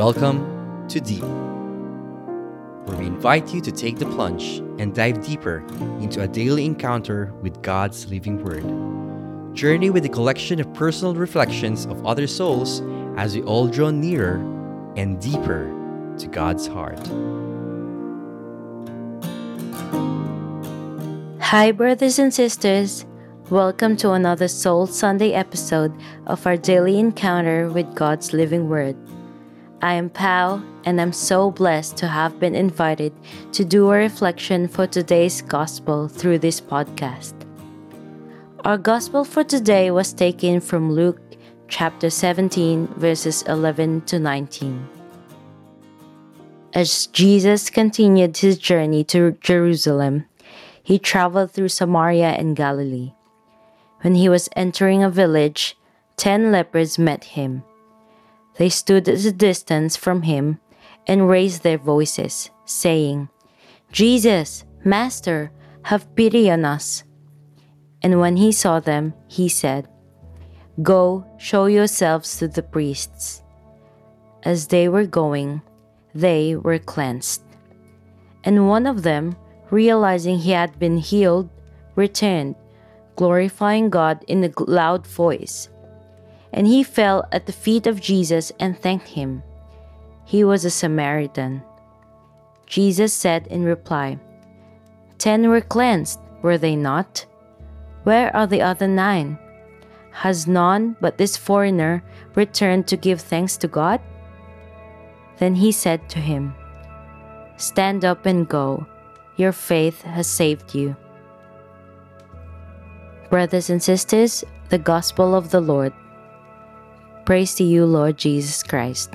Welcome to Deep, where we invite you to take the plunge and dive deeper into a daily encounter with God's living Word. Journey with a collection of personal reflections of other souls as we all draw nearer and deeper to God's heart. Hi, brothers and sisters. Welcome to another Soul Sunday episode of our daily encounter with God's living Word. I am Pau, and I'm so blessed to have been invited to do a reflection for today's Gospel through this podcast. Our Gospel for today was taken from Luke chapter 17, verses 11 to 19. As Jesus continued his journey to Jerusalem, he traveled through Samaria and Galilee. When he was entering a village, ten lepers met him. They stood at a distance from him and raised their voices, saying, Jesus, Master, have pity on us. And when he saw them, he said, Go, show yourselves to the priests. As they were going, they were cleansed. And one of them, realizing he had been healed, returned, glorifying God in a loud voice and he fell at the feet of Jesus and thanked him. He was a Samaritan. Jesus said in reply, Ten were cleansed, were they not? Where are the other nine? Has none but this foreigner returned to give thanks to God? Then he said to him, Stand up and go. Your faith has saved you. Brothers and sisters, the Gospel of the Lord. Praise to you, Lord Jesus Christ.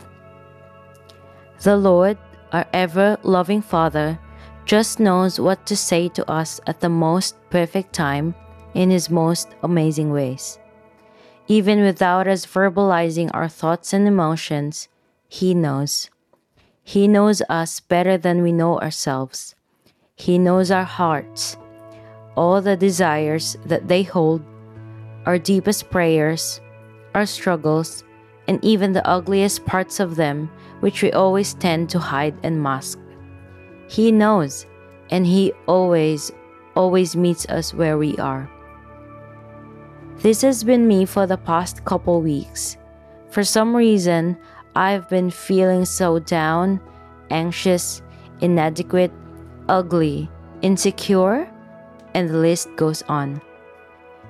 The Lord, our ever loving Father, just knows what to say to us at the most perfect time in His most amazing ways. Even without us verbalizing our thoughts and emotions, He knows. He knows us better than we know ourselves. He knows our hearts, all the desires that they hold, our deepest prayers, our struggles, and even the ugliest parts of them, which we always tend to hide and mask. He knows, and He always, always meets us where we are. This has been me for the past couple weeks. For some reason, I've been feeling so down, anxious, inadequate, ugly, insecure, and the list goes on.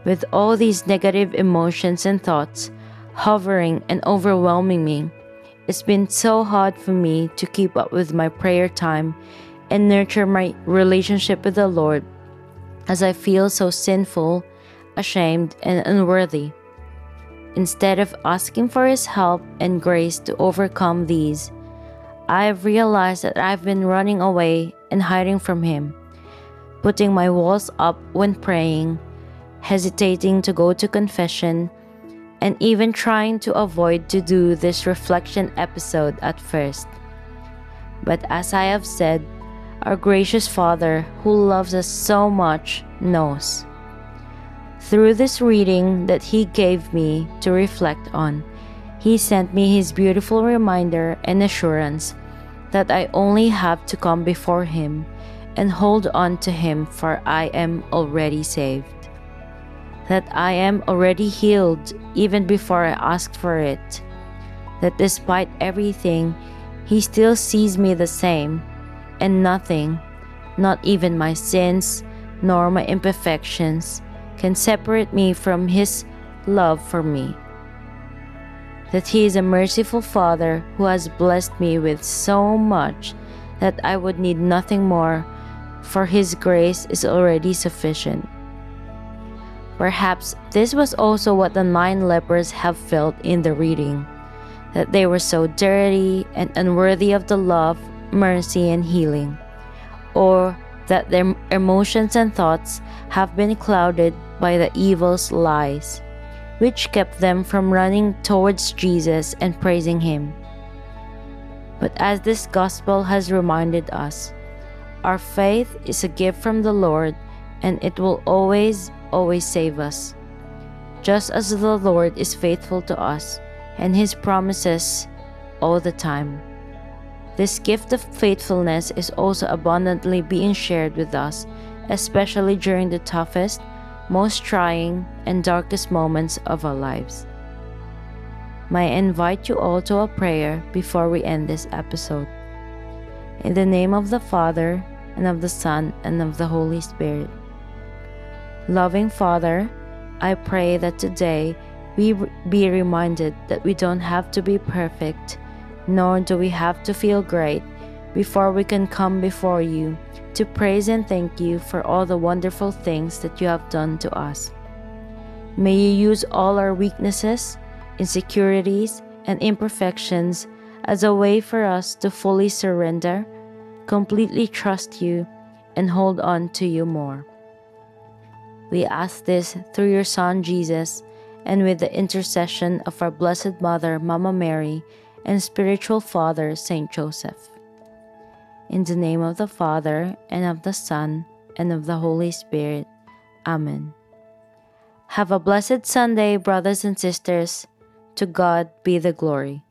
With all these negative emotions and thoughts, hovering and overwhelming me. It's been so hard for me to keep up with my prayer time and nurture my relationship with the Lord as I feel so sinful, ashamed, and unworthy. Instead of asking for His help and grace to overcome these, I have realized that I've been running away and hiding from Him, putting my walls up when praying, hesitating to go to confession and even trying to avoid to do this reflection episode at first. But as I have said, our gracious Father, who loves us so much, knows. Through this reading that He gave me to reflect on, He sent me His beautiful reminder and assurance that I only have to come before Him and hold on to Him, for I am already saved that I am already healed even before I asked for it, that despite everything, He still sees me the same, and nothing, not even my sins nor my imperfections, can separate me from His love for me. That He is a merciful Father who has blessed me with so much that I would need nothing more, for His grace is already sufficient. Perhaps this was also what the nine lepers have felt in the reading that they were so dirty and unworthy of the love, mercy, and healing, or that their emotions and thoughts have been clouded by the evil's lies, which kept them from running towards Jesus and praising Him. But as this gospel has reminded us, our faith is a gift from the Lord and it will always always save us. Just as the Lord is faithful to us, and his promises all the time. This gift of faithfulness is also abundantly being shared with us, especially during the toughest, most trying, and darkest moments of our lives. May I invite you all to a prayer before we end this episode. In the name of the Father, and of the Son, and of the Holy Spirit. Loving Father, I pray that today we be reminded that we don't have to be perfect, nor do we have to feel great before we can come before you to praise and thank you for all the wonderful things that you have done to us. May you use all our weaknesses, insecurities, and imperfections as a way for us to fully surrender, completely trust you, and hold on to you more. We ask this through your Son Jesus and with the intercession of our Blessed Mother, Mama Mary, and spiritual Father, Saint Joseph. In the name of the Father, and of the Son, and of the Holy Spirit. Amen. Have a blessed Sunday, brothers and sisters. To God be the glory.